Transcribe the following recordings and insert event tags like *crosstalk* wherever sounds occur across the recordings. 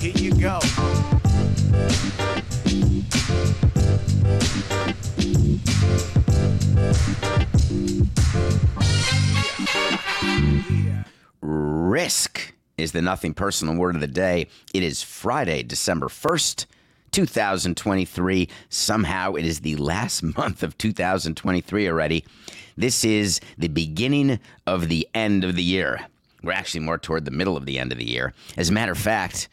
Here you go. Risk is the nothing personal word of the day. It is Friday, December 1st, 2023. Somehow it is the last *laughs* month of 2023 already. This is the beginning of the end of the year. We're actually more toward the middle of the end of the year. As a matter of fact,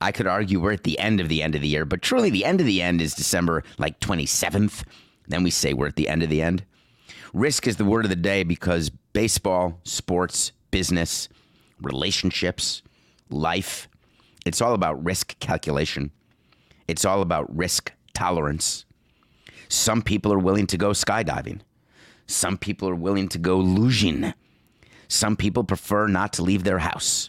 I could argue we're at the end of the end of the year, but truly the end of the end is December like 27th. Then we say we're at the end of the end. Risk is the word of the day because baseball, sports, business, relationships, life, it's all about risk calculation. It's all about risk tolerance. Some people are willing to go skydiving. Some people are willing to go luging. Some people prefer not to leave their house.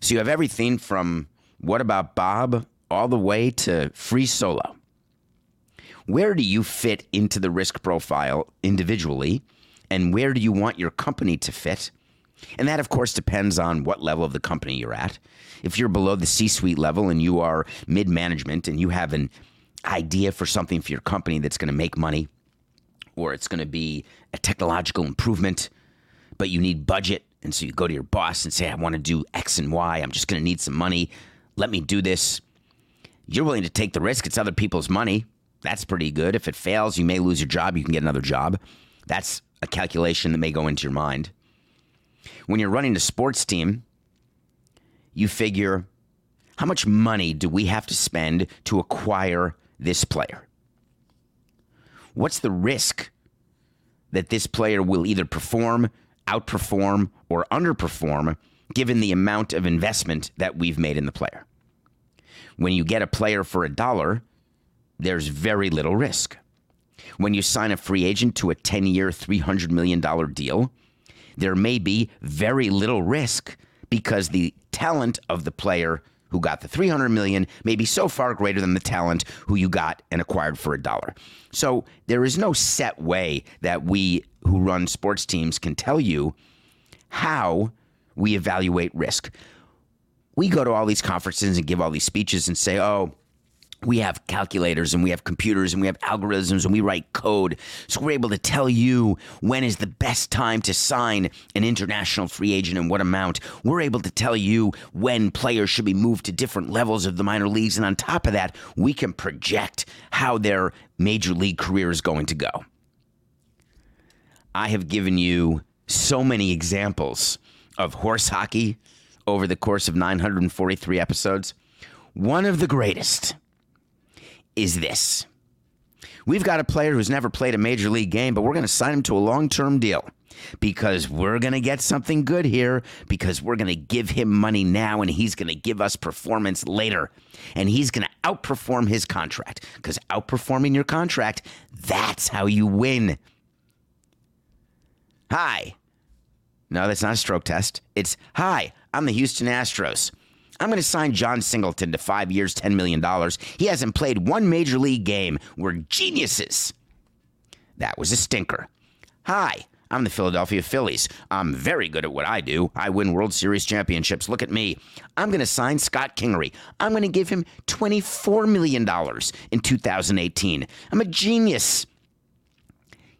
So you have everything from what about Bob all the way to free solo. Where do you fit into the risk profile individually? And where do you want your company to fit? And that, of course, depends on what level of the company you're at. If you're below the C suite level and you are mid management and you have an idea for something for your company that's going to make money or it's going to be a technological improvement, but you need budget. And so you go to your boss and say, I want to do X and Y. I'm just going to need some money. Let me do this. You're willing to take the risk. It's other people's money. That's pretty good. If it fails, you may lose your job. You can get another job. That's a calculation that may go into your mind. When you're running a sports team, you figure how much money do we have to spend to acquire this player? What's the risk that this player will either perform, outperform, or underperform given the amount of investment that we've made in the player? When you get a player for a dollar, there's very little risk. When you sign a free agent to a 10 year, $300 million deal, there may be very little risk because the talent of the player who got the 300 million may be so far greater than the talent who you got and acquired for a dollar. So there is no set way that we who run sports teams can tell you how we evaluate risk. We go to all these conferences and give all these speeches and say, "Oh, we have calculators and we have computers and we have algorithms and we write code. So we're able to tell you when is the best time to sign an international free agent and what amount. We're able to tell you when players should be moved to different levels of the minor leagues. And on top of that, we can project how their major league career is going to go. I have given you so many examples of horse hockey over the course of 943 episodes. One of the greatest is this. We've got a player who's never played a major league game, but we're going to sign him to a long term deal because we're going to get something good here because we're going to give him money now and he's going to give us performance later. And he's going to outperform his contract because outperforming your contract, that's how you win. Hi. No, that's not a stroke test. It's hi, I'm the Houston Astros. I'm going to sign Jon Singleton to five years, $10 million. He hasn't played one major league game. We're geniuses. That was a stinker. Hi, I'm the Philadelphia Phillies. I'm very good at what I do. I win World Series championships. Look at me. I'm going to sign Scott Kingery. I'm going to give him $24 million in 2018. I'm a genius.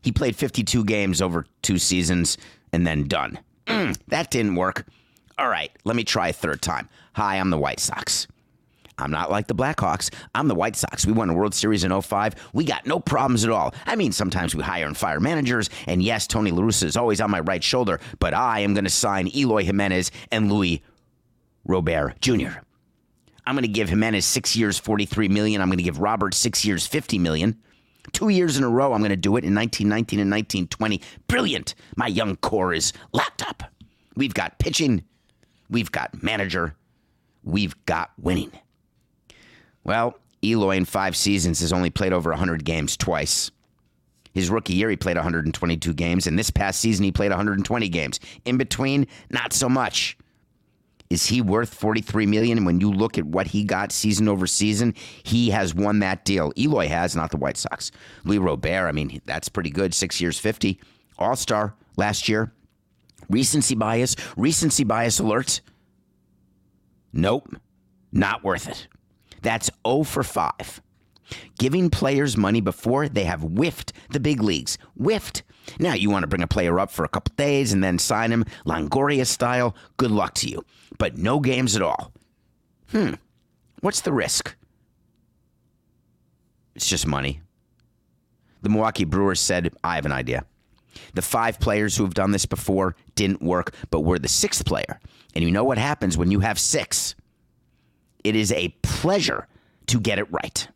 He played 52 games over two seasons and then done. Mm, that didn't work. All right, let me try a third time. Hi, I'm the White Sox. I'm not like the Blackhawks. I'm the White Sox. We won a World Series in 05. We got no problems at all. I mean, sometimes we hire and fire managers, and yes, Tony La Russa is always on my right shoulder, but I am going to sign Eloy Jimenez and Luis Robert Jr. I'm going to give Jimenez six years, 43 million. I'm going to give Robert six years, 50 million. Two years in a row, I'm going to do it in 1919 and 1920. Brilliant. My young core is lapped up. We've got pitching, we've got manager, we've got winning. Well, Eloy in five seasons has only played over 100 games twice. His rookie year, he played 122 games, and this past season, he played 120 games. In between, not so much. Is he worth 43 million? And When you look at what he got season over season, he has won that deal. Eloy has, not the White Sox. Luis Robert, I mean, that's pretty good. Six years, 50. All star last year. Recency bias, recency bias alert. Nope. Not worth it. That's 0 for 5. Giving players money before they have whiffed the big leagues. Whiffed. Now, you want to bring a player up for a couple days and then sign him Longoria style. Good luck to you. But no games at all. Hmm. What's the risk? It's just money. The Milwaukee Brewers said, I have an idea. The five players who have done this before didn't work, but we're the sixth player. And you know what happens when you have six? It is a pleasure to get it right.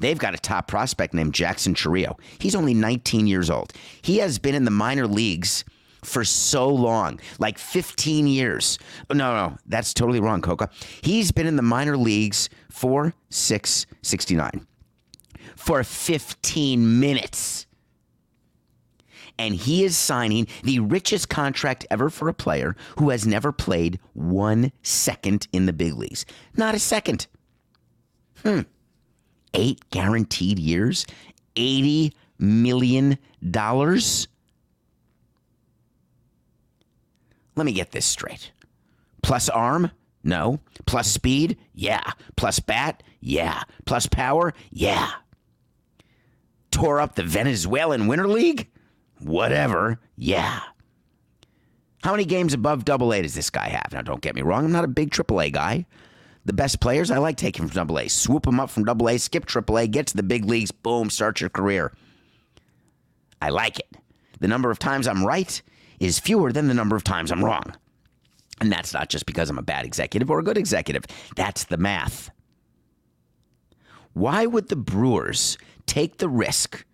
They've got a top prospect named Jackson Chourio. He's only 19 years old. He has been in the minor leagues for so long, like 15 years. No, no, that's totally wrong, Coca. He's been in the minor leagues for 669 for 15 minutes. And he is signing the richest contract ever for a player who has never played one second in the big leagues. Not a second. Hmm eight guaranteed years, $80 million. Let me get this straight. Plus arm? No. Plus speed? Yeah. Plus bat? Yeah. Plus power? Yeah. Tore up the Venezuelan Winter League? Whatever. Yeah. How many games above double A does this guy have? Now, don't get me wrong, I'm not a big triple A guy the best players, I like taking from double A. Swoop them up from double A, skip triple A, get to the big leagues, boom, start your career. I like it. The number of times I'm right is fewer than the number of times I'm wrong. And that's not just because I'm a bad executive or a good executive. That's the math. Why would the Brewers take the risk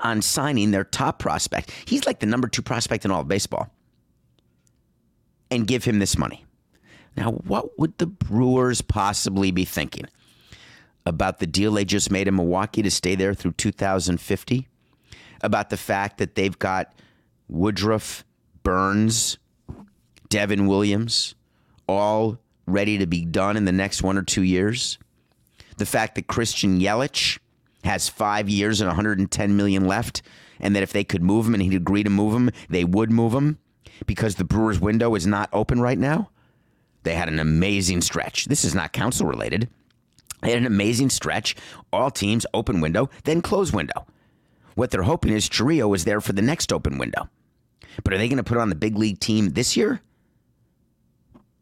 on signing their top prospect? He's like the number two prospect in all of baseball. And give him this money. Now, what would the Brewers possibly be thinking about the deal they just made in Milwaukee to stay there through 2050? About the fact that they've got Woodruff, Burns, Devin Williams, all ready to be done in the next one or two years? The fact that Christian Yelich has five years and 110 million left, and that if they could move him and he'd agree to move him, they would move him because the Brewers' window is not open right now? They had an amazing stretch. This is not council related. They had an amazing stretch. All teams open window, then close window. What they're hoping is Chourio is there for the next open window. But are they going to put on the big league team this year?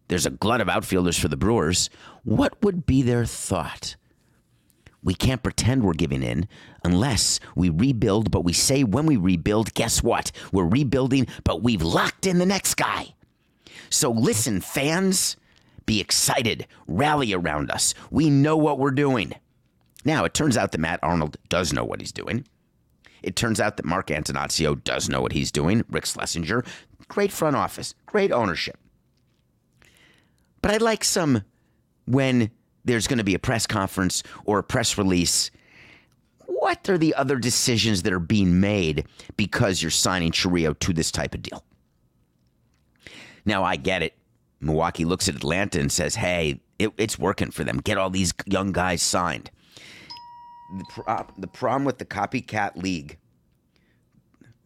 There's a glut of outfielders for the Brewers. What would be their thought? We can't pretend we're giving in unless we rebuild, but we say when we rebuild, guess what? We're rebuilding, but we've locked in the next guy. So listen, fans, be excited, rally around us. We know what we're doing. Now, it turns out that Matt Arnold does know what he's doing. It turns out that Mark Attanasio does know what he's doing. Rick Schlesinger, great front office, great ownership. But I'd like some when there's going to be a press conference or a press release. What are the other decisions that are being made because you're signing Chourio to this type of deal? Now, I get it. Milwaukee looks at Atlanta and says, hey, it, it's working for them. Get all these young guys signed. The, pro- the problem with the copycat league,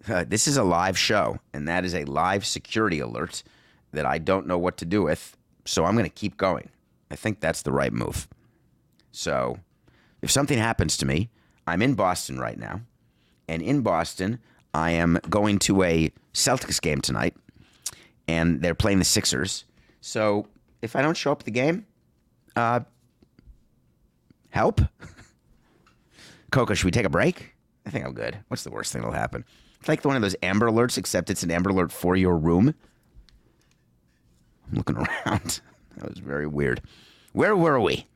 uh, this is a live show, and that is a live security alert that I don't know what to do with. So I'm going to keep going. I think that's the right move. So if something happens to me, I'm in Boston right now. And in Boston, I am going to a Celtics game tonight and they're playing the Sixers. So if I don't show up the game, uh, help. *laughs* Coco, should we take a break? I think I'm good. What's the worst thing that'll happen? It's like one of those Amber Alerts, except it's an Amber Alert for your room. I'm looking *laughs* around. that was very weird. Where were we?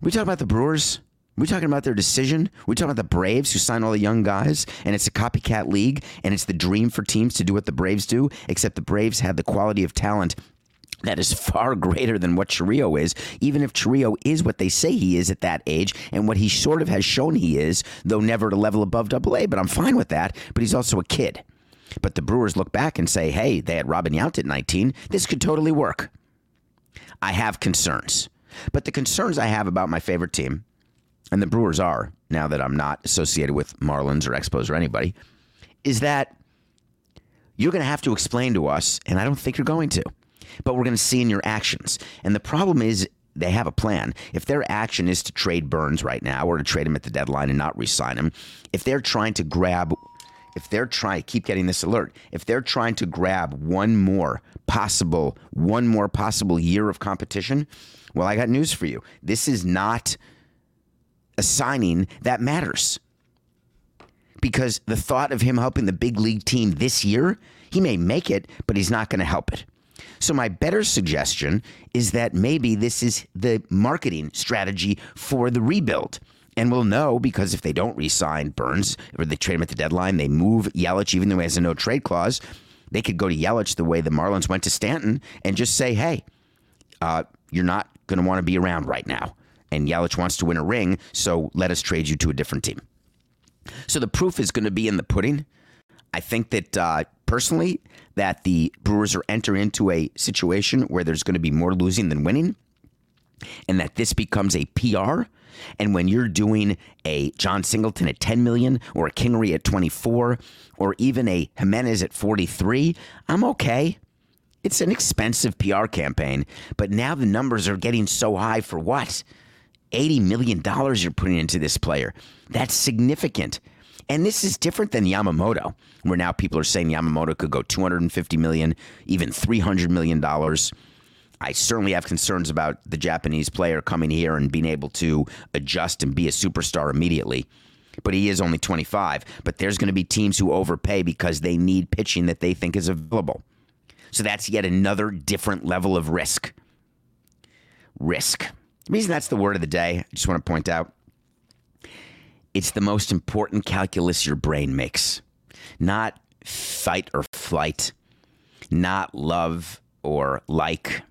We talking about the Brewers? We talking about their decision? we talking about the Braves who signed all the young guys and it's a copycat league and it's the dream for teams to do what the Braves do, except the Braves had the quality of talent that is *laughs* far greater than what Chourio is, even if Chourio is what they say he is at that age and what he sort of has shown he is, though never at a level above double A. But I'm fine with that. But he's also a kid. But the Brewers look back and say, hey, they had Robin Yount at 19. This could totally work. I have concerns. But the concerns I have about my favorite team and the Brewers are now that I'm not associated with Marlins or Expos or anybody, is that you're going to have to explain to us, and I don't think you're going to, but we're going to see in your actions. And the problem is they have a plan. If their action is to trade Burns right now or to trade him at the deadline and not re-sign him, if they're trying to grab if they're trying keep getting this alert, if they're trying to grab one more possible one more possible year of competition, well, I got news for you. This is not a signing that matters. Because the thought of him helping the big league team this year, he may make it, but he's not going to help it. So, my better suggestion is that maybe this is the marketing strategy for the rebuild. And we'll know because if they don't re sign Burns or they trade him at the deadline, they move Yelich, even though he has a no trade clause, they could go to Yelich the way the Marlins went to Stanton and just say, hey, uh, you're not going to want to be around right now. And Yelich wants to win a ring, so let us trade you to a different team. So the proof is going to be in the pudding. I think that uh, personally, that the Brewers are entering into a situation where there's going to be more losing than winning, and that this becomes a PR. And when you're doing a Jon Singleton at 10 million, or a Kingery at 24, or even a Jimenez at 43, I'm okay. It's an expensive PR campaign, but now the numbers are getting so high for what? $80 million you're putting into this player. That's significant. And this is different than Yamamoto, where now people are saying Yamamoto could go 250 million, even 300 million dollars. I certainly have concerns about the Japanese player coming here and being able to adjust and be a superstar immediately. But he is only 25. But there's going to be teams who overpay because they need pitching that they think is available. So that's yet another different level of risk. Risk. The reason that's the word of the day, I just want to point out it's the most important calculus your brain makes. Not fight or flight, not love or like,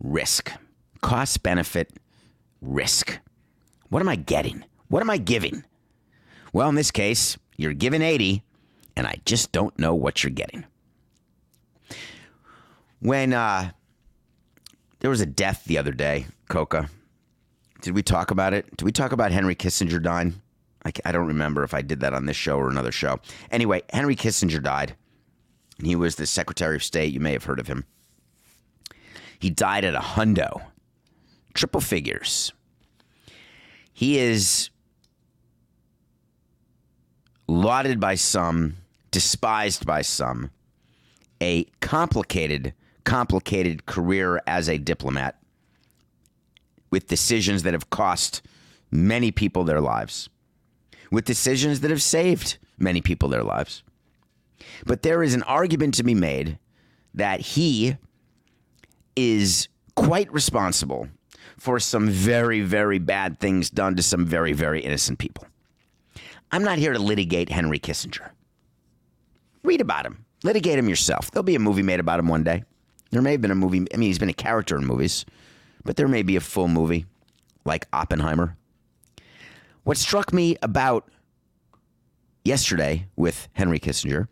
risk. Cost benefit, risk. What am I getting? What am I giving? Well, in this case, you're given 80, and I just don't know what you're getting. When uh, there was a death the other day, Coca, did we talk about it? Did we talk about Henry Kissinger dying? I, I don't remember if I did that on this show or another show. Anyway, Henry Kissinger died. He was the Secretary of State. You may have heard of him. He died at a hundo, triple figures. He is lauded by some, despised by some, a complicated, complicated career as a diplomat with decisions that have cost many people their lives, with decisions that have saved many people their lives. But there is an argument to be made that he is quite responsible for some very, very bad things done to some very, very innocent people. I'm not here to litigate Henry Kissinger. Read about him, litigate him yourself. There'll be a movie made about him one day. There may have been a movie, I mean, he's been a character in movies. But there may be a full movie like Oppenheimer. What struck me about yesterday with Henry Kissinger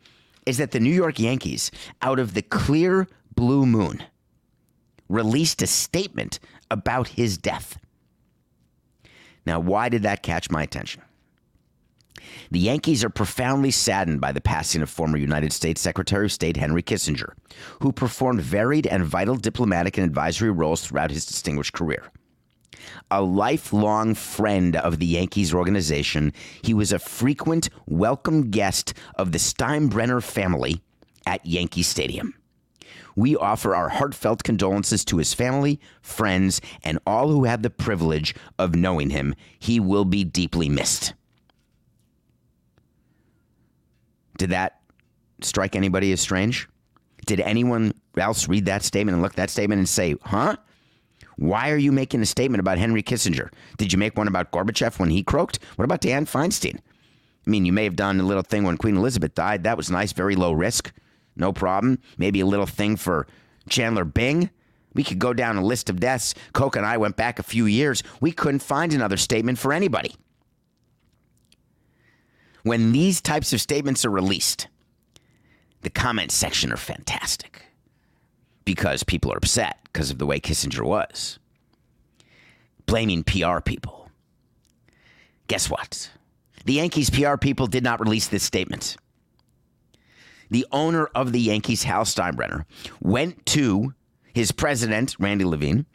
is that the New York Yankees, out of the clear blue moon, released a statement about his death. Now, why did that catch my attention? The Yankees are profoundly saddened by the passing of former United States Secretary of State Henry Kissinger, who performed varied and vital diplomatic and advisory roles throughout his distinguished career. A lifelong friend of the Yankees organization, he was a frequent welcome guest of the Steinbrenner family at Yankee Stadium. We offer our heartfelt condolences to his family, friends, and all who had the privilege of knowing him. He will be deeply missed. Did that strike anybody as strange? Did anyone else read that statement and look at that statement and say, huh? Why are you making a statement about Henry Kissinger? Did you make one about Gorbachev when he croaked? What about Dianne Feinstein? I mean, you may have done a little thing when Queen Elizabeth died. That was nice, very low risk, no problem. Maybe a little thing for Chandler Bing. We could go down a list of deaths. Coke and I went back a few years. We couldn't find another statement for anybody when these types of statements are released, the comment section are fantastic because people are upset because of the way Kissinger was. Blaming PR people. Guess what? The Yankees PR people did not release this statement. The owner of the Yankees, Hal Steinbrenner, went to his president, Randy Levine,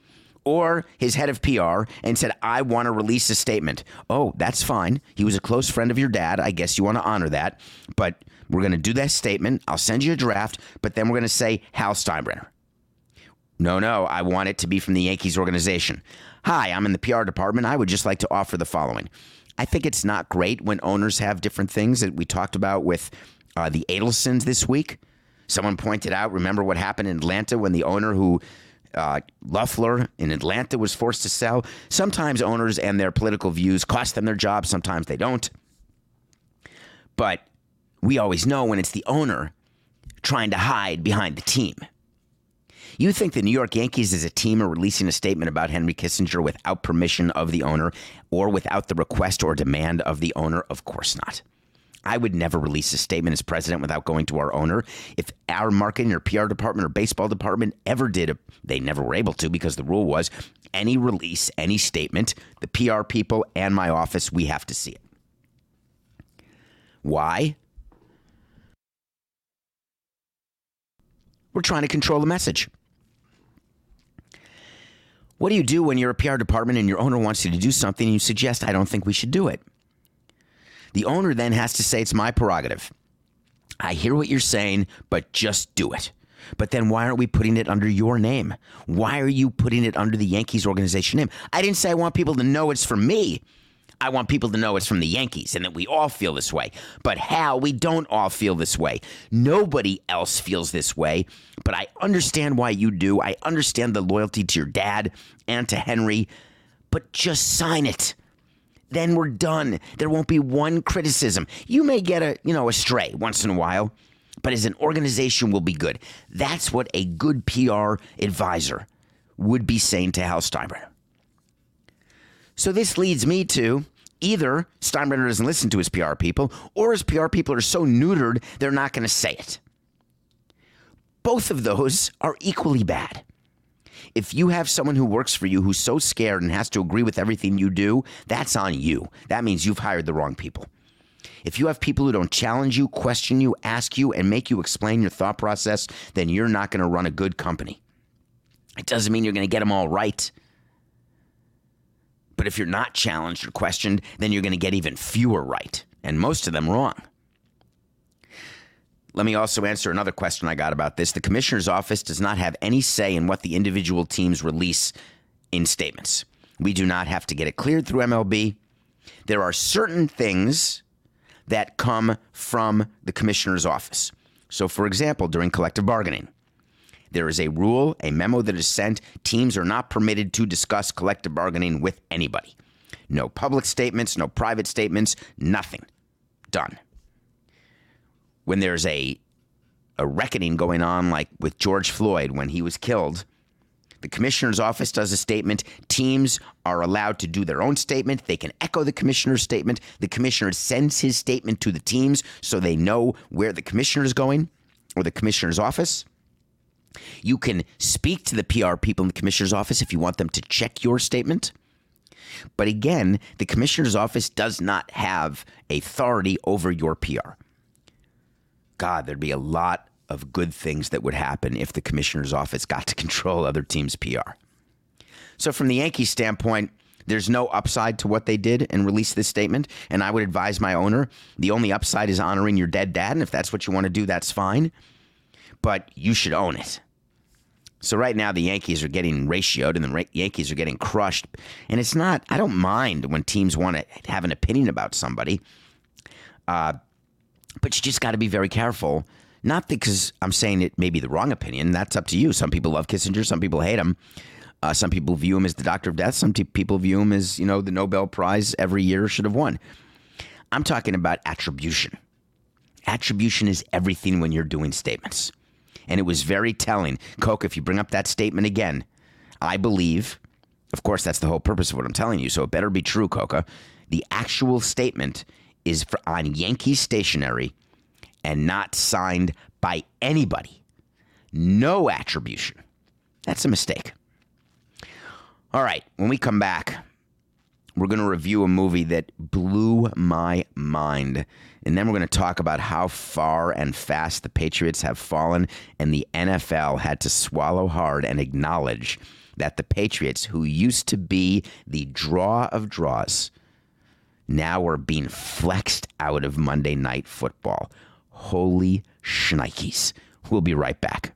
or his head of PR and said, I want to release a statement. Oh, that's fine. He was a close friend of your dad. I guess you want to honor that. But we're going to do that statement. I'll send you a draft, but then we're going to say Hal Steinbrenner. No, no, I want it to be from the Yankees organization. Hi, I'm in the PR department. I would just like to offer the following. I think it's not great when owners have different things that we talked about with uh, the Adelsons this week. Someone pointed out, remember what happened in Atlanta when the owner who uh, Loeffler in Atlanta was forced to sell. Sometimes owners and their political views cost them their jobs, sometimes they don't. But we always know when it's the owner trying to hide behind the team. You think the New York Yankees as a team are releasing a statement about Henry Kissinger without permission of the owner or without the request or demand of the owner? Of course not. I would never release a statement as president without going to our owner. If our marketing or PR department or baseball department ever did, they never were able to because the rule was any release, any statement, the PR people and my office, we have to see it. Why? We're trying to control the message. What do you do when you're a PR department and your owner wants you to do something and you suggest, I don't think we should do it? The owner then has to say, It's my prerogative. I hear what you're saying, but just do it. But then why aren't we putting it under your name? Why are you putting it under the Yankees organization name? I didn't say I want people to know it's from me. I want people to know it's from the Yankees and that we all feel this way. But Hal, we don't all feel this way. Nobody else feels this way. But I understand why you do. I understand the loyalty to your dad and to Henry. But just sign it then we're done. There won't be one criticism. You may get a, you know, a stray once in a while, but as an organization will be good. That's what a good PR advisor would be saying to Hal Steinbrenner. So this leads me to either Steinbrenner doesn't listen to his PR people, or his PR people are so neutered they're not going to say it. Both of those are equally bad. If you have someone who works for you who's so scared and has to agree with everything you do, that's on you. That means you've hired the wrong people. If you have people who don't challenge you, question you, ask you, and make you explain your thought process, then you're not going to run a good company. It doesn't mean you're going to get them all right. But if you're not challenged or questioned, then you're going to get even fewer right, and most of them wrong. Let me also answer another question I got about this. The commissioner's office does not have any say in what the individual teams release in statements. We do not have to get it cleared through MLB. There are certain things that come from the commissioner's office. So, for example, during collective bargaining, there is a rule, a memo that is sent. Teams are not permitted to discuss collective bargaining with anybody. No public statements, no private statements, nothing. Done when there's a a reckoning going on, like with George Floyd when he was killed, the commissioner's office does a statement. Teams are allowed to do their own statement. They can echo the commissioner's statement. The commissioner sends his statement to the teams so they know where the commissioner is going or the commissioner's office. You can speak to the PR people in the commissioner's office if you want them to check your statement. But again, the commissioner's office does not have authority over your PR. God, there'd be a lot of good things that would happen if the commissioner's office got *laughs* to control other teams' PR. So, from the Yankees standpoint, there's no upside to what they did and release this statement. And I would advise my owner the only upside is honoring your dead dad. And if that's what you want to do, that's fine. But you should own it. So right now the Yankees are getting ratioed and the Yankees are getting crushed. And it's not. I don't mind when teams want to have an opinion about somebody. Uh, but you just got to be very careful. Not because I'm saying it may be the wrong opinion. That's up to you. Some people love Kissinger. Some people hate him. Uh, some people view him as the doctor of death. Some t- people view him as, you know, the Nobel Prize every year should have won. I'm talking about attribution. Attribution is everything when you're doing statements. And it was very telling. Coke, if you bring up that statement again, I believe, of course, that's the whole purpose of what I'm telling you. So it better be true, Coca. The actual statement is on Yankee stationery and not signed by anybody. No attribution. That's a mistake. All right, when we come back, We're going to review a movie that blew my mind. And then we're going to talk about how far and fast the Patriots have fallen, and the NFL had to swallow hard and acknowledge that the Patriots, who used to be the draw of draws, now we're being flexed out of Monday Night Football. Holy shnikes. We'll be right back.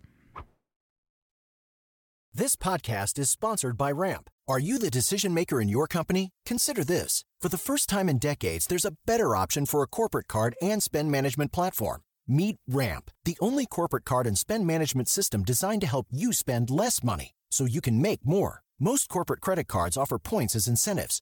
This podcast is sponsored by Ramp. Are you the decision maker in your company? Consider this. For the first time in decades, there's a better option for a corporate card and spend management platform. Meet Ramp, the only corporate card and spend management system designed to help you spend less money so you can make more. Most corporate credit cards offer points as incentives,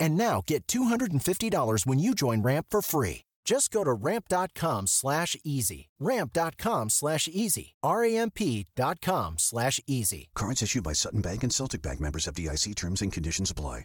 And now get $250 when you join Ramp for free. Just go to ramp.com slash easy. Ramp.com slash easy. R-A-M-P.com slash easy. Cards issued by Sutton Bank and Celtic Bank members of DIC terms and conditions apply.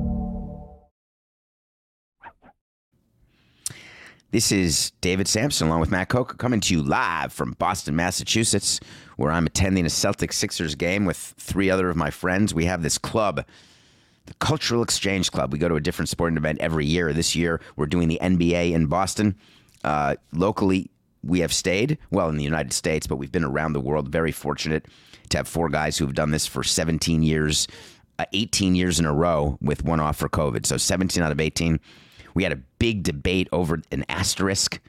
This is David Samson along with Matt Coker coming to you live from Boston, Massachusetts, where I'm attending a Celtic Sixers game with three other of my friends. We have this club, the Cultural Exchange Club. We go to a different sporting event every year. This year, we're doing the NBA in Boston. Uh, locally, we have stayed, well, in the United States, but we've been around the world. Very fortunate to have four guys who have done this for 17 years, uh, 18 years in a row with one off for COVID. So 17 out of 18 we had a big debate over an asterisk.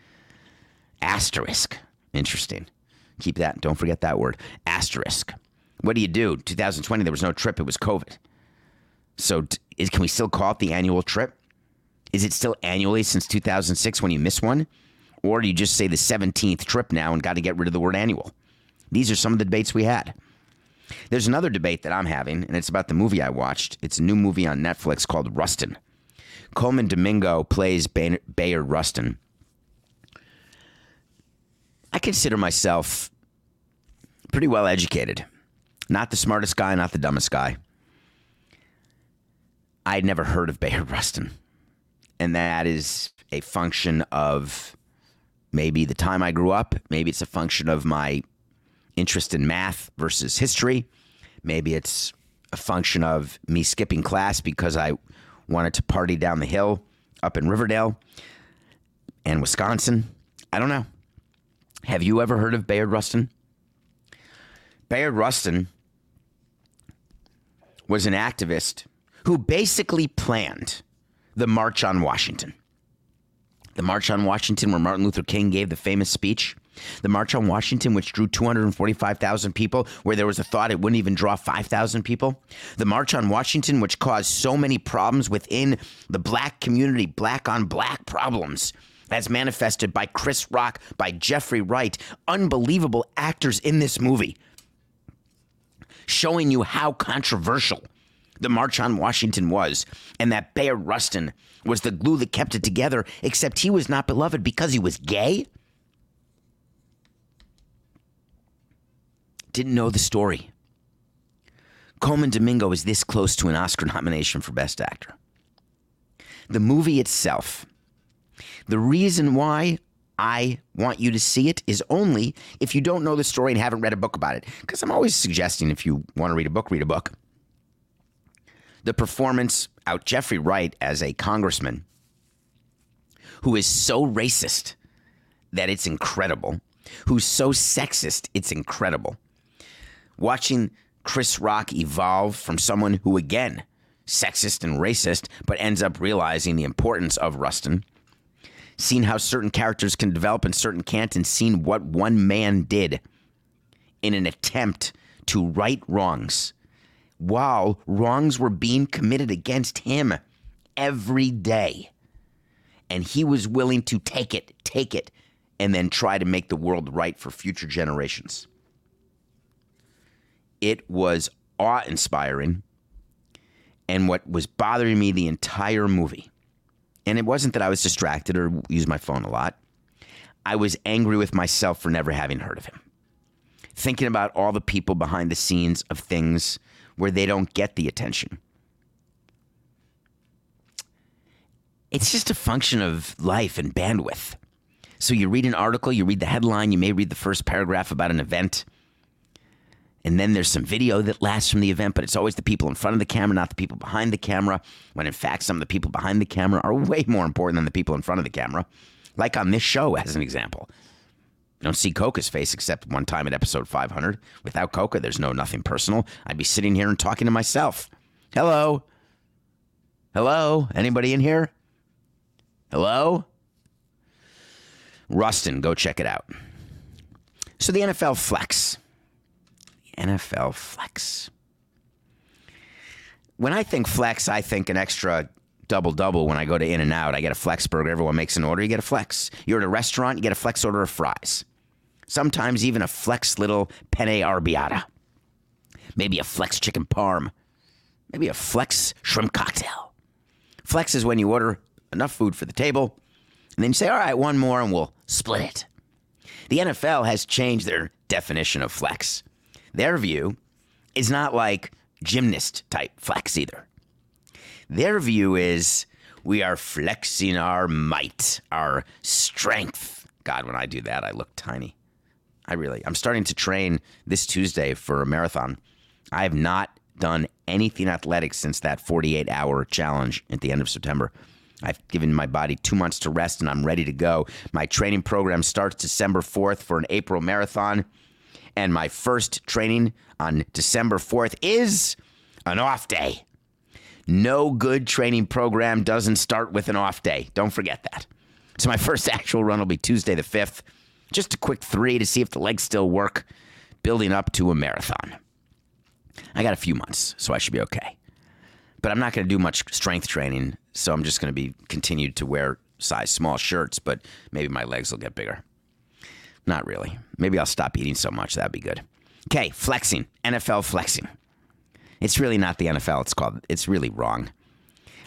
Asterisk. Interesting. Keep that. Don't forget that word. Asterisk. What do you do? 2020, there was no trip. It was COVID. So is, can we still call it the annual trip? Is it still annually since 2006 when you miss one? Or do you just say the 17th trip now and got to get rid of the word annual? These are some of the debates we had. There's another debate that I'm having, and it's about the movie I watched. It's a new movie on Netflix called Rustin. Colman Domingo plays Bayard Rustin. I consider myself pretty well educated. Not the smartest guy, not the dumbest guy. I'd never heard of Bayard Rustin. And that is a function of maybe the time I grew up. Maybe it's a function of my interest in math versus history. Maybe it's a function of me skipping class because I wanted to party down the hill up in Riverdale and Wisconsin. I don't know. Have you ever heard of Bayard Rustin? Bayard Rustin was an activist who basically planned the March on Washington. The March on Washington, where Martin Luther King gave the famous speech the March on Washington, which drew 245,000 people, where there was a thought it wouldn't even draw 5,000 people. The March on Washington, which caused so many problems within the black community, black on black problems, as manifested by Chris Rock, by Jeffrey Wright, unbelievable actors in this movie, showing you how controversial the March on Washington was, and that Bayard Rustin was the glue that kept it together, except he was not beloved because he was gay. Didn't know the story. Colman Domingo is this close to an Oscar nomination for Best Actor. The movie itself, the reason why I want you to see it is only if you don't know the story and haven't read a book about it. Because I'm always suggesting if you want to read a book, read a book. The performance out Jeffrey Wright as a congressman who is so racist that it's incredible, who's so sexist, it's incredible watching Chris Rock evolve from someone who, again, sexist and racist, but ends up realizing the importance of Rustin, seen how certain characters can develop and certain can't, and seen what one man did in an attempt to right wrongs while wrongs were being committed against him every day. And he was willing to take it, take it, and then try to make the world right for future generations. It was awe inspiring. And what was bothering me the entire movie, and it wasn't that I was distracted or used my phone a lot, I was angry with myself for never having heard of him. Thinking about all the people behind the scenes of things where they don't get the attention. It's just a function of life and bandwidth. So you read an article, you read the headline, you may read the first paragraph about an event. And then there's some video that lasts from the event, but it's always the people in front of the camera, not the people behind the camera. When in fact, some of the people behind the camera are way more important than the people in front of the camera. Like on this show, as an example. You don't see Coca's face except one time at episode 500. Without Coca, there's no nothing personal. I'd be sitting here and talking to myself. Hello? Hello? Anybody in here? Hello? Rustin, go check it out. So the NFL flex. NFL flex. When I think flex, I think an extra double double when I go to In-N-Out. I get a flex burger. Everyone makes an order. You get a flex. You're at a restaurant. You get a flex order of fries. Sometimes even a flex little penne arrabbiata. Maybe a flex chicken parm. Maybe a flex shrimp cocktail. Flex is when you order enough food for the table, and then you say, all right, one more, and we'll split it. The NFL has changed their definition of flex. Their view is not like gymnast type flex either. Their view is we are flexing our might, our strength. God, when I do that, I look tiny. I really, I'm starting to train this Tuesday for a marathon. I have not done anything athletic since that 48 hour challenge at the end of September. I've given my body two months to rest and I'm ready to go. My training program starts December 4th for an April marathon. And my first training on December 4th is an off day. No good training program doesn't start with an off day. Don't forget that. So my *laughs* first actual run will be Tuesday the 5th. Just a quick three to see if the legs still work, building up to a marathon. I got a few months, so I should be okay. But I'm not going to do much strength training, so I'm just going to be continued to wear size small shirts, but maybe my legs will get bigger. Not really. Maybe I'll stop eating so much. That'd be good. Okay, flexing. NFL flexing. It's really not the NFL. It's called, it's really wrong.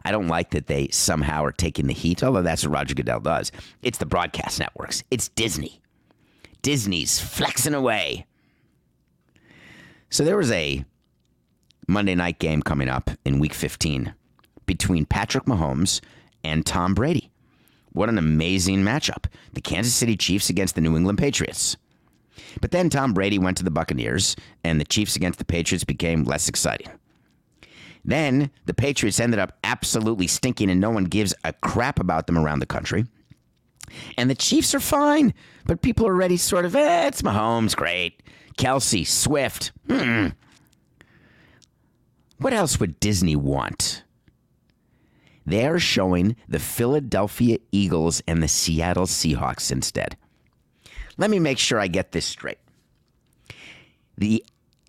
I don't like that they somehow are taking the heat, although that's what Roger Goodell does. It's the broadcast networks, it's Disney. Disney's flexing away. So there was a Monday night game coming up in week 15 between Patrick Mahomes and Tom Brady. What an amazing matchup. The Kansas City Chiefs against the New England Patriots. But then Tom Brady went to the Buccaneers, and the Chiefs against the Patriots became less exciting. Then the Patriots ended up absolutely stinking, and no one gives a crap about them around the country. And the Chiefs are fine, but people are already sort of, eh, it's Mahomes, great. Kelce, Swift, hmm. What else would Disney want? They're showing the Philadelphia Eagles and the Seattle Seahawks instead. Let me make sure I get this straight. The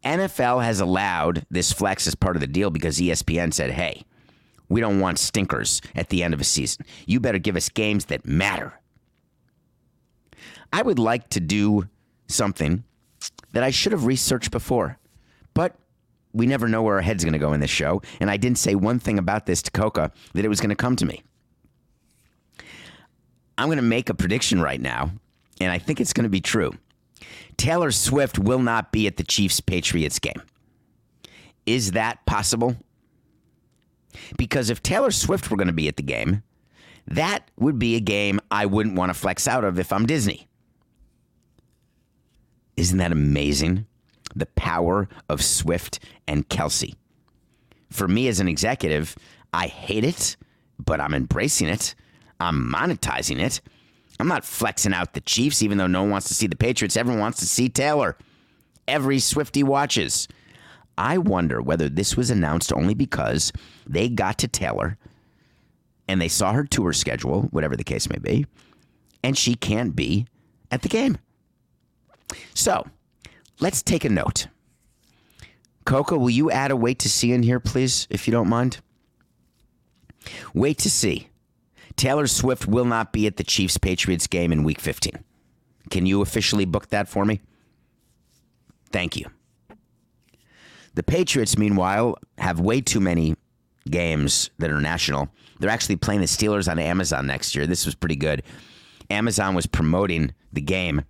NFL has allowed this flex as part of the deal because ESPN said, hey, we don't want stinkers at the end of a season. You better give us games that matter. I would like to do something that I should have researched before, but we never know where our head's going to go in this show. And I didn't say one thing about this to Coca that it was going to come to me. I'm going to make a prediction right now, and I think it's going to be true. Taylor Swift will not be at the Chiefs Patriots game. Is that possible? Because if Taylor Swift were going to be at the game, that would be a game I wouldn't want to flex out of if I'm Disney. Isn't that amazing? The power of Swift and Kelce. For me as an executive, I hate it, but I'm embracing it. I'm monetizing it. I'm not flexing out the Chiefs, even though no one wants to see the Patriots. Everyone wants to see Taylor. Every Swiftie watches. I wonder whether this was announced only because they got to Taylor and they saw her tour schedule, whatever the case may be, and she can't be at the game. So let's take a note. Coco, will you add a wait to see in here, please, if you don't mind? Wait to see. Taylor Swift will not be at the Chiefs Patriots game in week 15. Can you officially book that for me? Thank you. The Patriots, meanwhile, have way too many games that are national. They're actually playing the Steelers on Amazon next year. This was pretty good. Amazon was promoting the game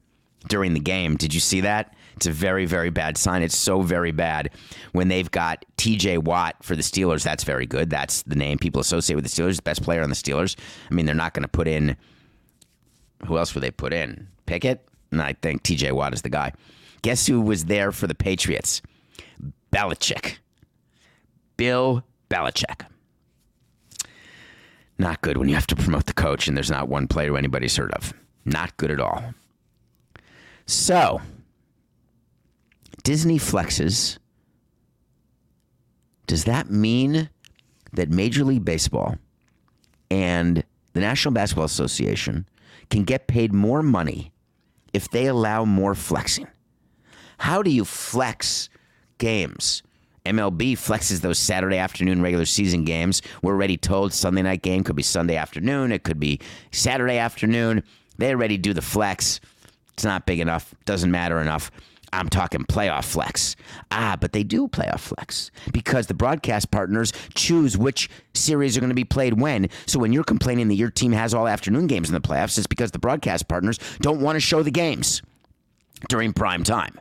during the game. Did you see that? It's a very, very bad sign. It's so very bad when they've got TJ Watt for the Steelers. That's very good. That's the name people associate with the Steelers, best player on the Steelers. I mean, they're not going to put in. Who else would they put in? Pickett? And I think TJ Watt is the guy. Guess who was there for the Patriots? Belichick. Bill Belichick. Not good when you have to promote the coach and there's not one player anybody's heard of. Not good at all. So, Disney flexes. Does that mean that Major League Baseball and the National Basketball Association can get paid more money if they allow more flexing? How do you flex games? MLB flexes those Saturday afternoon regular season games. We're already told Sunday night game could be Sunday afternoon. It could be Saturday afternoon. They already do the flex. It's not big enough. Doesn't matter enough. I'm talking playoff flex. Ah, but they do playoff flex because the broadcast partners choose which series are going to be played when. So when you're complaining that your team has all afternoon games in the playoffs, it's because the broadcast partners don't want to show the games during prime time.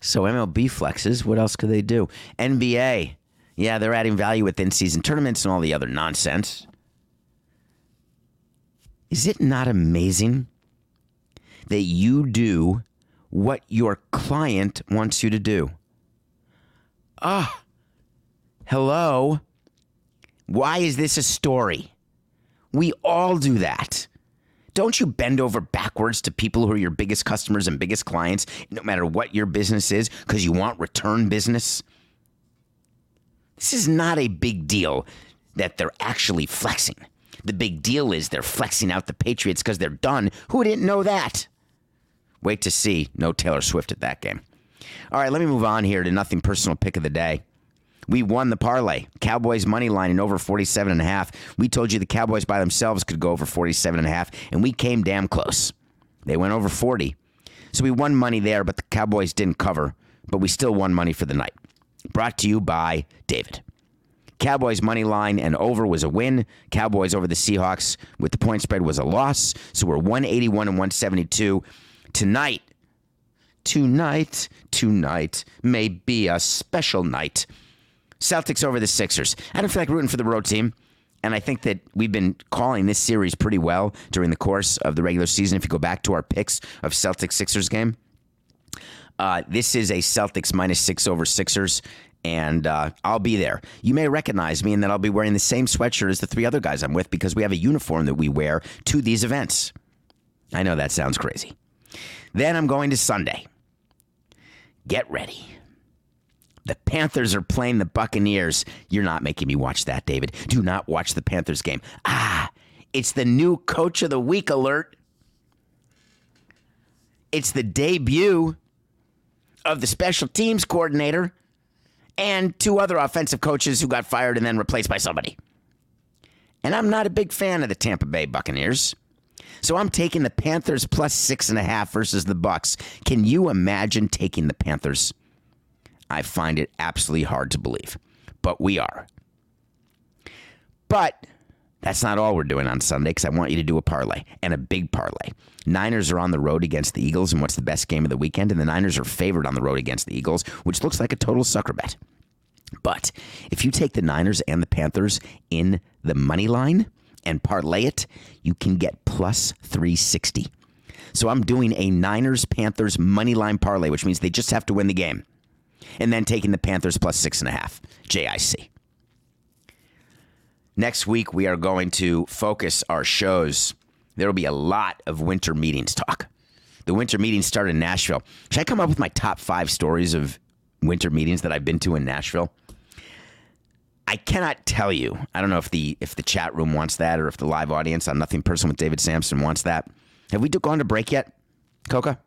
So MLB flexes. What else could they do? NBA. Yeah, they're adding value within season tournaments and all the other nonsense. Is it not amazing that you do what your client wants you to do? Ah, hello. Why is this a story? We all do that. Don't you bend over backwards to people who are your biggest customers and biggest clients, no matter what your business is, because you want return business? This is not a big deal that they're actually flexing. The big deal is they're flexing out the Patriots because they're done. Who didn't know that? Wait to see. No Taylor Swift at that game. All right, let me move on here to nothing personal pick of the day. We won the parlay. Cowboys money line in over 47 and a half. We told you the Cowboys by themselves could go over 47 and a half, and we came damn close. They went over 40. So we won money there, but the Cowboys didn't cover, but we still won money for the night. Brought to you by David. Cowboys money line and over was a win. Cowboys over the Seahawks with the point spread was a loss. So we're 181 and 172 tonight. Tonight, tonight may be a special night. Celtics over the Sixers. I don't feel like rooting for the road team. And I think that we've been calling this series pretty well during the course of the regular season. If you go back to our picks of Celtics Sixers game, uh, this is a Celtics minus six over Sixers, and uh, I'll be there. You may recognize me in that I'll be wearing the same sweatshirt as the three other guys I'm with because we have a uniform that we wear to these events. I know that sounds crazy. Then I'm going to Sunday. Get ready. The Panthers are playing the Buccaneers. You're not making me watch that, David. Do not watch the Panthers game. Ah, it's the new coach of the week alert. It's the debut of the special teams coordinator and two other offensive coaches who got fired and then replaced by somebody. And I'm not a big fan of the Tampa Bay Buccaneers. So I'm taking the Panthers plus six and a half versus the Bucks. Can you imagine taking the Panthers? I find it absolutely hard to believe, but we are. But that's not all we're doing on Sunday because I want you to do a parlay and a big parlay. Niners are on the road against the Eagles, and what's the best game of the weekend? And the Niners are favored on the road against the Eagles, which looks like a total sucker bet. But if you take the Niners and the Panthers in the money line and parlay it, you can get plus 360. So I'm doing a Niners Panthers money line parlay, which means they just have to win the game and then taking the Panthers plus six and a half. JIC. Next week, we are going to focus our shows. There will be a lot of winter meetings talk. The winter meetings start in Nashville. Should I come up with my top five stories of winter meetings that I've been to in Nashville? I cannot tell you. I don't know if the if the chat room wants that or if the live audience on Nothing Personal with David Samson wants that. Have we gone to break yet, Coca?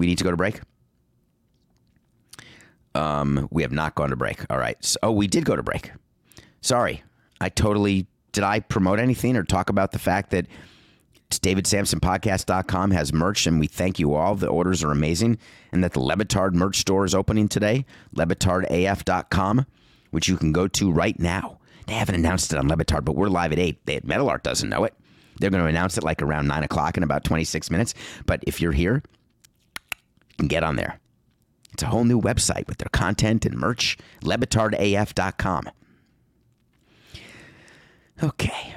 We need to go to break. Um, we have not gone to break. All right. So, oh, we did go to break. Sorry, I totally did. I promote anything or talk about the fact that it's davidsamsonpodcast.com has merch, and we thank you all. The orders are amazing, and that the Le Batard merch store is opening today. LeBatardAF.com, which you can go to right now. They haven't announced it on Le Batard, but we're live at eight. They, Metal Art doesn't know it. They're going to announce it like around nine o'clock in about 26 minutes. But if you're here, you can get on there. It's a whole new website with their content and merch. LeBatardAF.com. Okay.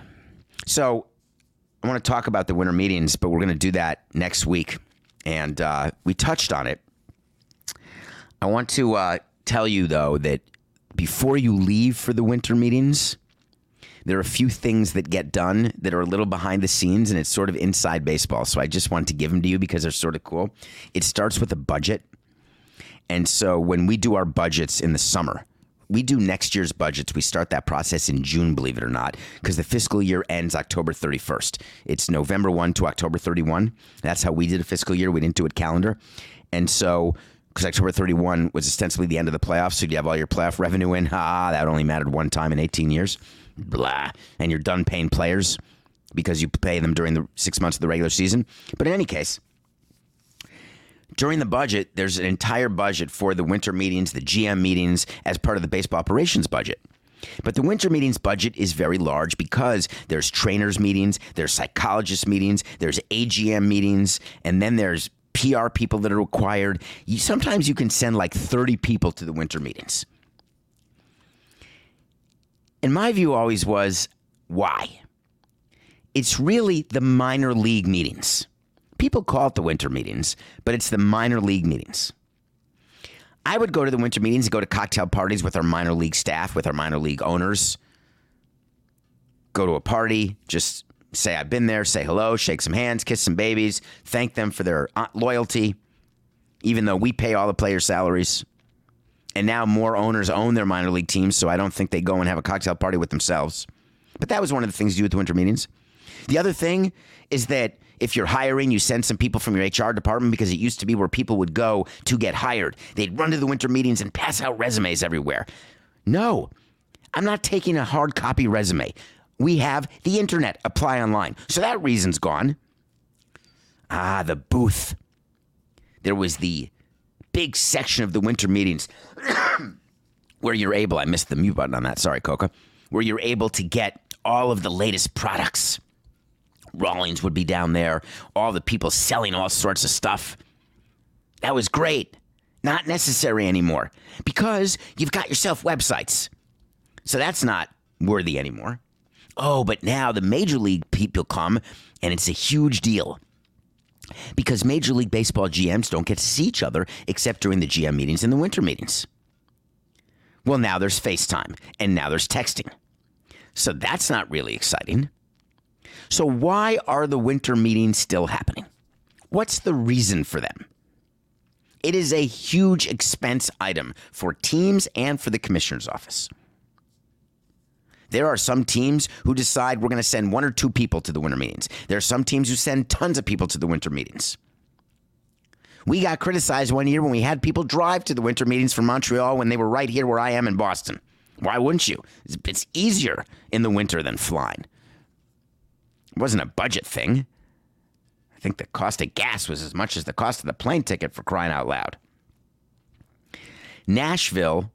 So I want to talk about the winter meetings, but we're going to do that next week. And uh, we touched on it. I want to uh, tell you, though, that before you leave for the winter meetings, there are a few things that get done that are a little behind the scenes and it's sort of inside baseball. So I just wanted to give them to you because they're sort of cool. It starts with a budget. And so when we do our budgets in the summer, we do next year's budgets. We start that process in June, believe it or not, because the fiscal year ends October 31st. It's November 1 to October 31. That's how we did a fiscal year. We didn't do it calendar. And so, because October 31 was ostensibly the end of the playoffs, so you have all your playoff revenue in. Ah, that only mattered one time in 18 years. Blah. And you're done paying players because you pay them during the six months of the regular season. But in any case, during the budget, there's an entire budget for the winter meetings, the GM meetings, as part of the baseball operations budget. But the winter meetings budget is very large because there's trainers meetings, there's psychologist meetings, there's AGM meetings, and then there's PR people that are required. You, sometimes you can send like 30 people to the winter meetings. And my view always was why? It's really the minor league meetings people call it the winter meetings, but it's the minor league meetings. I would go to the winter meetings and go to cocktail parties with our minor league staff, with our minor league owners. Go to a party, just say I've been there, say hello, shake some hands, kiss some babies, thank them for their uh, loyalty, even though we pay all the players' salaries. And now more owners own their minor league teams, so I don't think they go and have a cocktail party with themselves. But that was one of the things you do at the winter meetings. The other thing is that if you're hiring, you send some people from your HR department because it used to be where people would go to get hired. They'd run to the winter meetings and pass out resumes everywhere. No, I'm not taking a hard copy resume. We have the internet. Apply online. So that reason's gone. Ah, the booth. There was the big section of the winter meetings *coughs* where you're able, I missed the mute button on that. Sorry, Coca. Where you're able to get all of the latest products Rawlings would be down there, all the people selling all sorts of stuff. That was great. Not necessary anymore because you've got yourself websites. So that's not worthy anymore. Oh, but now the Major League people come and it's a huge deal. Because Major League Baseball GMs don't get to see each other except during the GM meetings and the winter meetings. Well, now there's FaceTime and now there's texting. So that's not really exciting. So, why are the winter meetings still happening? What's the reason for them? It is a huge expense item for teams and for the commissioner's office. There are some teams who decide we're going to send one or two people to the winter meetings. There are some teams who send tons of people to the winter meetings. We got criticized one year when we had people drive to the winter meetings from Montreal when they were right here where I am in Boston. Why wouldn't you? It's easier in the winter than flying. It wasn't a budget thing. I think the cost of gas was as much as the cost of the plane ticket for crying out loud. Nashville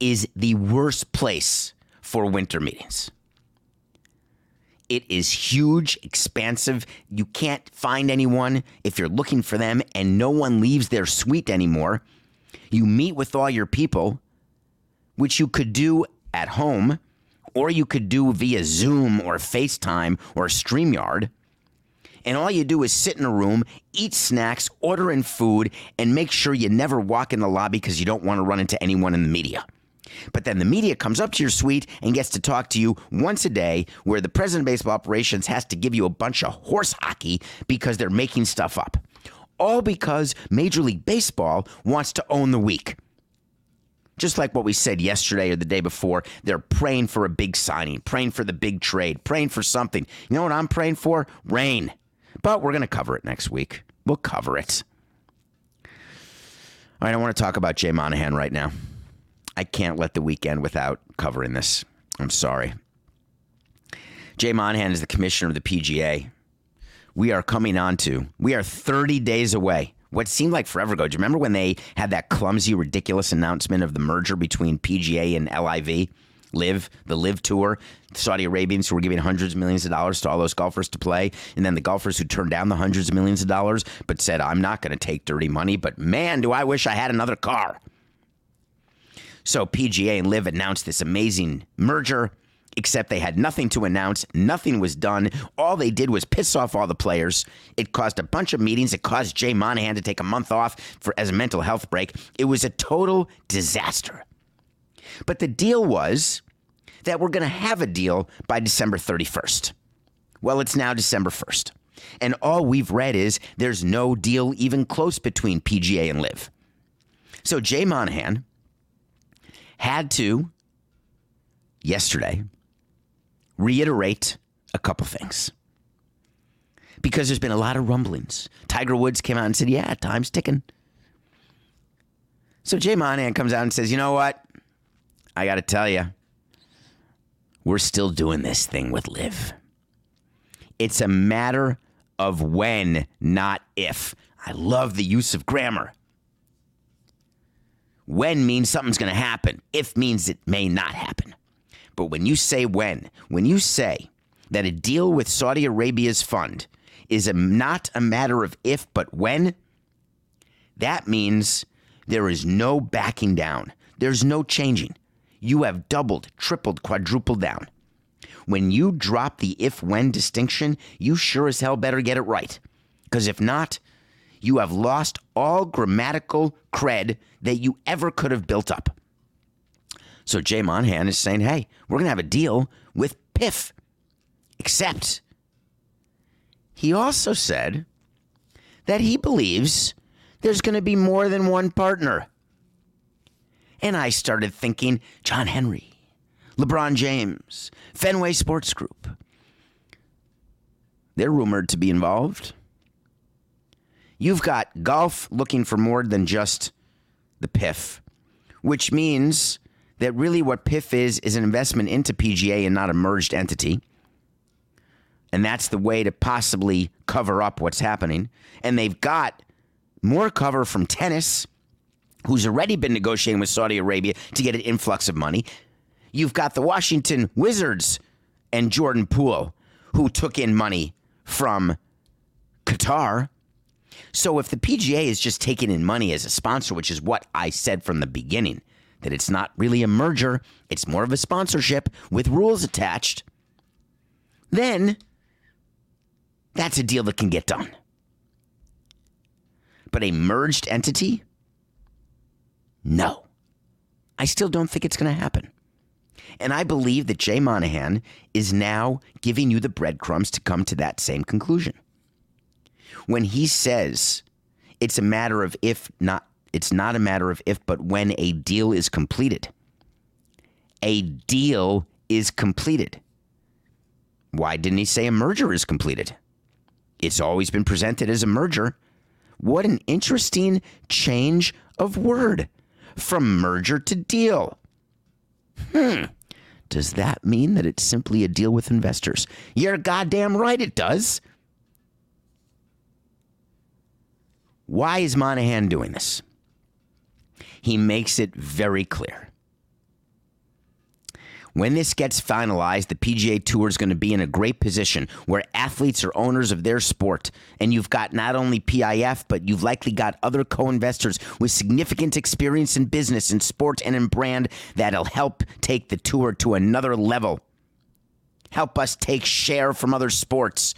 is the worst place for winter meetings. It is huge, expansive. You can't find anyone if you're looking for them, and no one leaves their suite anymore. You meet with all your people, which you could do at home or you could do via Zoom or FaceTime or StreamYard. And all you do is sit in a room, eat snacks, order in food, and make sure you never walk in the lobby because you don't want to run into anyone in the media. But then the media comes up to your suite and gets to talk to you once a day, where the president of baseball operations has to give you a bunch of horse hockey because they're making stuff up. All because Major League Baseball wants to own the week. Just like what we said yesterday or the day before, they're praying for a big signing, praying for the big trade, praying for something. You know what I'm praying for? Rain. But we're going to cover it next week. We'll cover it. All right, I want to talk about Jay Monahan right now. I can't let the weekend without covering this. I'm sorry. Jay Monahan is the commissioner of the PGA. We are coming on to, we are 30 days away what seemed like forever ago. Do you remember when they had that clumsy, ridiculous announcement of the merger between PGA and LIV? Live, the LIV Tour, Saudi Arabians who were giving hundreds of millions of dollars to all those golfers to play, and then the golfers who turned down the hundreds of millions of dollars but said, I'm not going to take dirty money, but man, do I wish I had another car. So PGA and LIV announced this amazing merger except they had nothing to announce. Nothing was done. All they did was piss off all the players. It caused a bunch of meetings. It caused Jay Monahan to take a month off for as a mental health break. It was a total disaster. But the deal was that we're going to have a deal by December 31st. Well, it's now December 1st. And all we've read is there's no deal even close between PGA and LIV. So Jay Monahan had to, yesterday, reiterate a couple things. Because there's been a lot of rumblings. Tiger Woods came out and said, Yeah, time's ticking. So Jay Monahan comes out and says, You know what? I got to tell you, we're still doing this thing with LIV. It's a matter of when, not if. I love the use of grammar. When means something's going to happen, if means it may not happen. But when you say when, when you say that a deal with Saudi Arabia's fund is a, not a matter of if, but when, that means there is no backing down. There's no changing. You have doubled, tripled, quadrupled down. When you drop the if when distinction, you sure as hell better get it right. Because if not, you have lost all grammatical cred that you ever could have built up. So Jay Monahan is saying, hey, we're going to have a deal with PIF. Except he also said that he believes there's going to be more than one partner. And I started thinking John Henry, LeBron James, Fenway Sports Group. They're rumored to be involved. You've got golf looking for more than just the PIF, which means that really what PIF is is an investment into PGA and not a merged entity. And that's the way to possibly cover up what's happening. And they've got more cover from tennis, who's already been negotiating with Saudi Arabia to get an influx of money. You've got the Washington Wizards and Jordan Poole, who took in money from Qatar. So if the PGA is just taking in money as a sponsor, which is what I said from the beginning, that it's not really a merger, it's more of a sponsorship with rules attached, then that's a deal that can get done. But a merged entity? No. I still don't think it's going to happen. And I believe that Jay Monahan is now giving you the breadcrumbs to come to that same conclusion. When he says it's a matter of if not it's not a matter of if, but when a deal is completed. A deal is completed. Why didn't he say a merger is completed? It's always been presented as a merger. What an interesting change of word from merger to deal. Hmm. Does that mean that it's simply a deal with investors? You're goddamn right it does. Why is Monahan doing this? he makes it very clear. When this gets finalized, the PGA Tour is going to be in a great position where athletes are owners of their sport. And you've got not only PIF, but you've likely got other co investors with significant experience in business, in sport, and in brand that'll help take the tour to another level. Help us take share from other sports.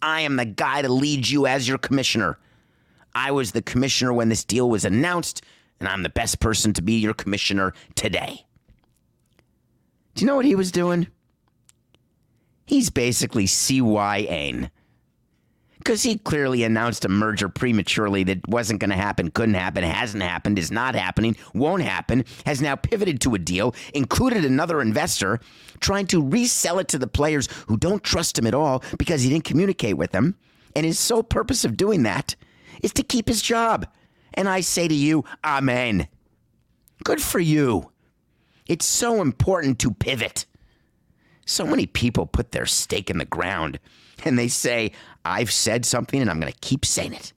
I am the guy to lead you as your commissioner. I was the commissioner when this deal was announced and I'm the best person to be your commissioner today. Do you know what he was doing? He's basically CYAing. because he clearly announced a merger prematurely that wasn't going to happen, couldn't happen, hasn't happened, is not happening, won't happen, has now pivoted to a deal, included another investor, trying to resell it to the players who don't trust him at all because he didn't communicate with them. And his sole purpose of doing that is to keep his job. And I say to you, Amen. Good for you. It's so important to pivot. So many people put their stake in the ground and they say, I've said something and I'm going to keep saying it.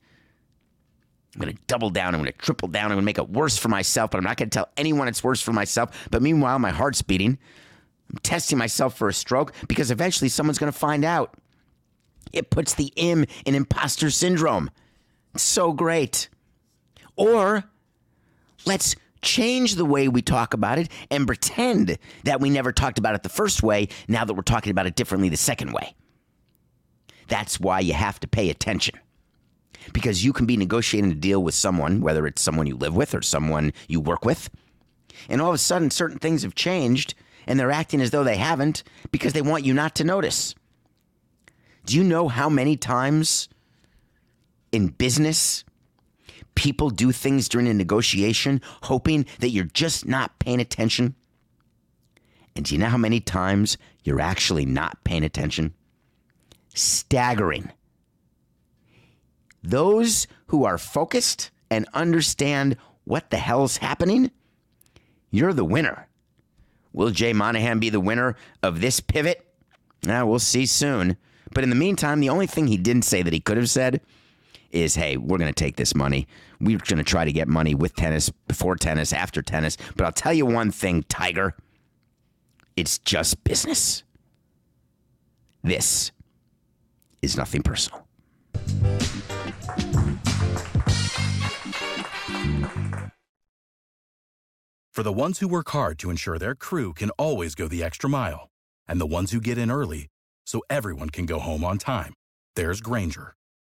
I'm going to double down. I'm going to triple down. I'm going to make it worse for myself, but I'm not going to tell anyone it's worse for myself. But meanwhile, my heart's beating. I'm testing myself for a stroke because eventually someone's going to find out. It puts the M in imposter syndrome. So great. Or let's change the way we talk about it and pretend that we never talked about it the first way now that we're talking about it differently the second way. That's why you have to pay attention. Because you can be negotiating a deal with someone, whether it's someone you live with or someone you work with, and all of a sudden certain things have changed and they're acting as though they haven't because they want you not to notice. Do you know how many times in business people do things during a negotiation hoping that you're just not paying attention? And do you know how many times you're actually not paying attention? Staggering. Those who are focused and understand what the hell's happening, you're the winner. Will Jay Monahan be the winner of this pivot? Nah, we'll see soon. But in the meantime, the only thing he didn't say that he could have said is, hey, we're going to take this money. We're going to try to get money with tennis, before tennis, after tennis. But I'll tell you one thing, Tiger it's just business. This is nothing personal. For the ones who work hard to ensure their crew can always go the extra mile, and the ones who get in early so everyone can go home on time, there's Grainger,